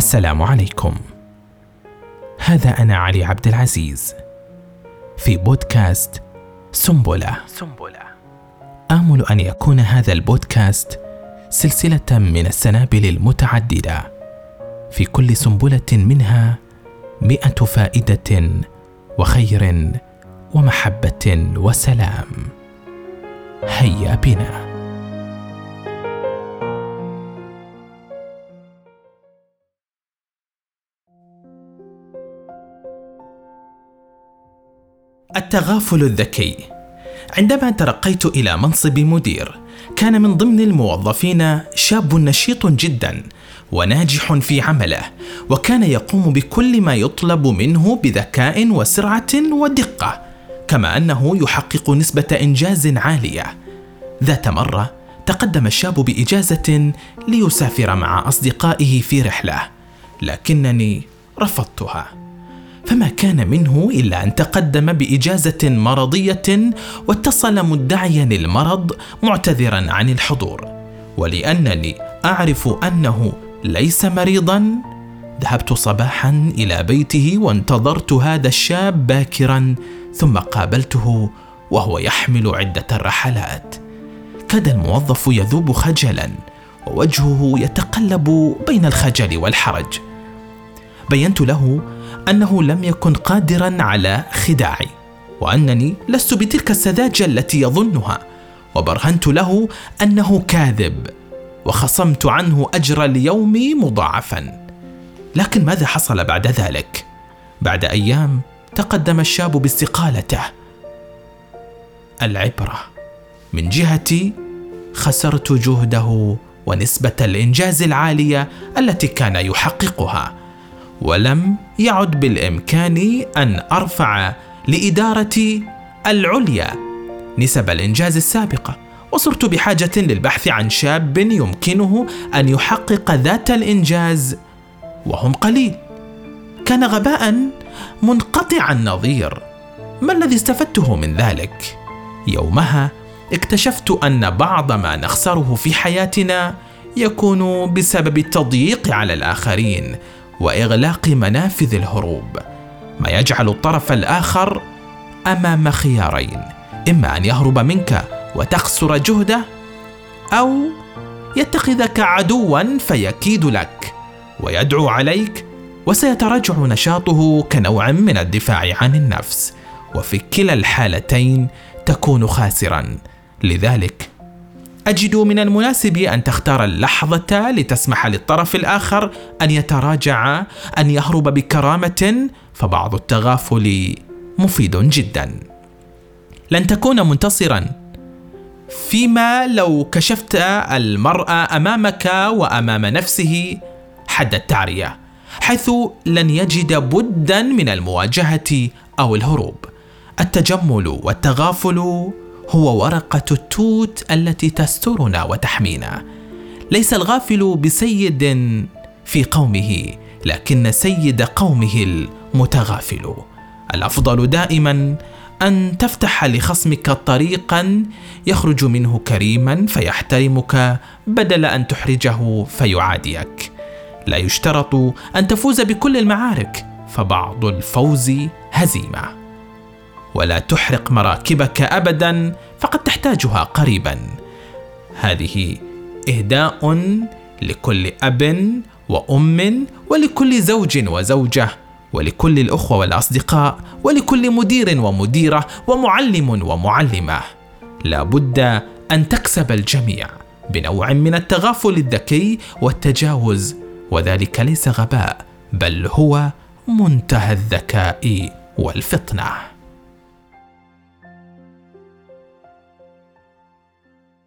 السلام عليكم. هذا أنا علي عبد العزيز. في بودكاست سنبلة. سنبلة. آمل أن يكون هذا البودكاست سلسلة من السنابل المتعددة. في كل سنبلة منها مئة فائدة وخير ومحبة وسلام. هيا بنا. التغافل الذكي. عندما ترقيت إلى منصب مدير كان من ضمن الموظفين شاب نشيط جدا وناجح في عمله وكان يقوم بكل ما يطلب منه بذكاء وسرعة ودقة كما أنه يحقق نسبة إنجاز عالية. ذات مرة تقدم الشاب بإجازة ليسافر مع أصدقائه في رحلة لكنني رفضتها. فما كان منه إلا أن تقدم بإجازة مرضية واتصل مدعيا المرض معتذرا عن الحضور. ولأنني أعرف أنه ليس مريضا ذهبت صباحا إلى بيته وانتظرت هذا الشاب باكرا ثم قابلته وهو يحمل عدة رحلات كاد الموظف يذوب خجلا ووجهه يتقلب بين الخجل والحرج. بينت له أنه لم يكن قادرا على خداعي وأنني لست بتلك السذاجة التي يظنها وبرهنت له أنه كاذب وخصمت عنه أجر اليوم مضاعفا. لكن ماذا حصل بعد ذلك؟ بعد أيام تقدم الشاب باستقالته. العبرة. من جهتي خسرت جهده ونسبة الإنجاز العالية التي كان يحققها. ولم يعد بالإمكان أن أرفع لادارتي العليا نسب الإنجاز السابقة. وصرت بحاجة للبحث عن شاب يمكنه أن يحقق ذات الإنجاز وهم قليل. كان غباء منقطع النظير. ما الذي استفدته من ذلك؟ يومها اكتشفت أن بعض ما نخسره في حياتنا يكون بسبب التضييق على الآخرين. وإغلاق منافذ الهروب. ما يجعل الطرف الآخر أمام خيارين إما أن يهرب منك وتخسر جهده أو يتخذك عدوا فيكيد لك ويدعو عليك وسيتراجع نشاطه كنوع من الدفاع عن النفس. وفي كلا الحالتين تكون خاسرا. لذلك أجد من المناسب أن تختار اللحظة لتسمح للطرف الآخر أن يتراجع أن يهرب بكرامة فبعض التغافل مفيد جدا. لن تكون منتصرا. فيما لو كشفت المراه أمامك وأمام نفسه حد التعرية حيث لن يجد بدا من المواجهة أو الهروب. التجمل والتغافل هو ورقة التوت التي تسترنا وتحمينا. ليس الغافل بسيد في قومه، لكن سيد قومه المتغافل. الأفضل دائما أن تفتح لخصمك طريقا يخرج منه كريما فيحترمك بدل أن تحرجه فيعاديك. لا يشترط أن تفوز بكل المعارك، فبعض الفوز هزيمة. ولا تحرق مراكبك ابدا فقد تحتاجها قريبا. هذه إهداء لكل أب وأم ولكل زوج وزوجة ولكل الأخوة والأصدقاء ولكل مدير ومديرة ومعلم ومعلمة. لا بد أن تكسب الجميع بنوع من التغافل الذكي والتجاوز وذلك ليس غباء بل هو منتهى الذكاء والفطنة.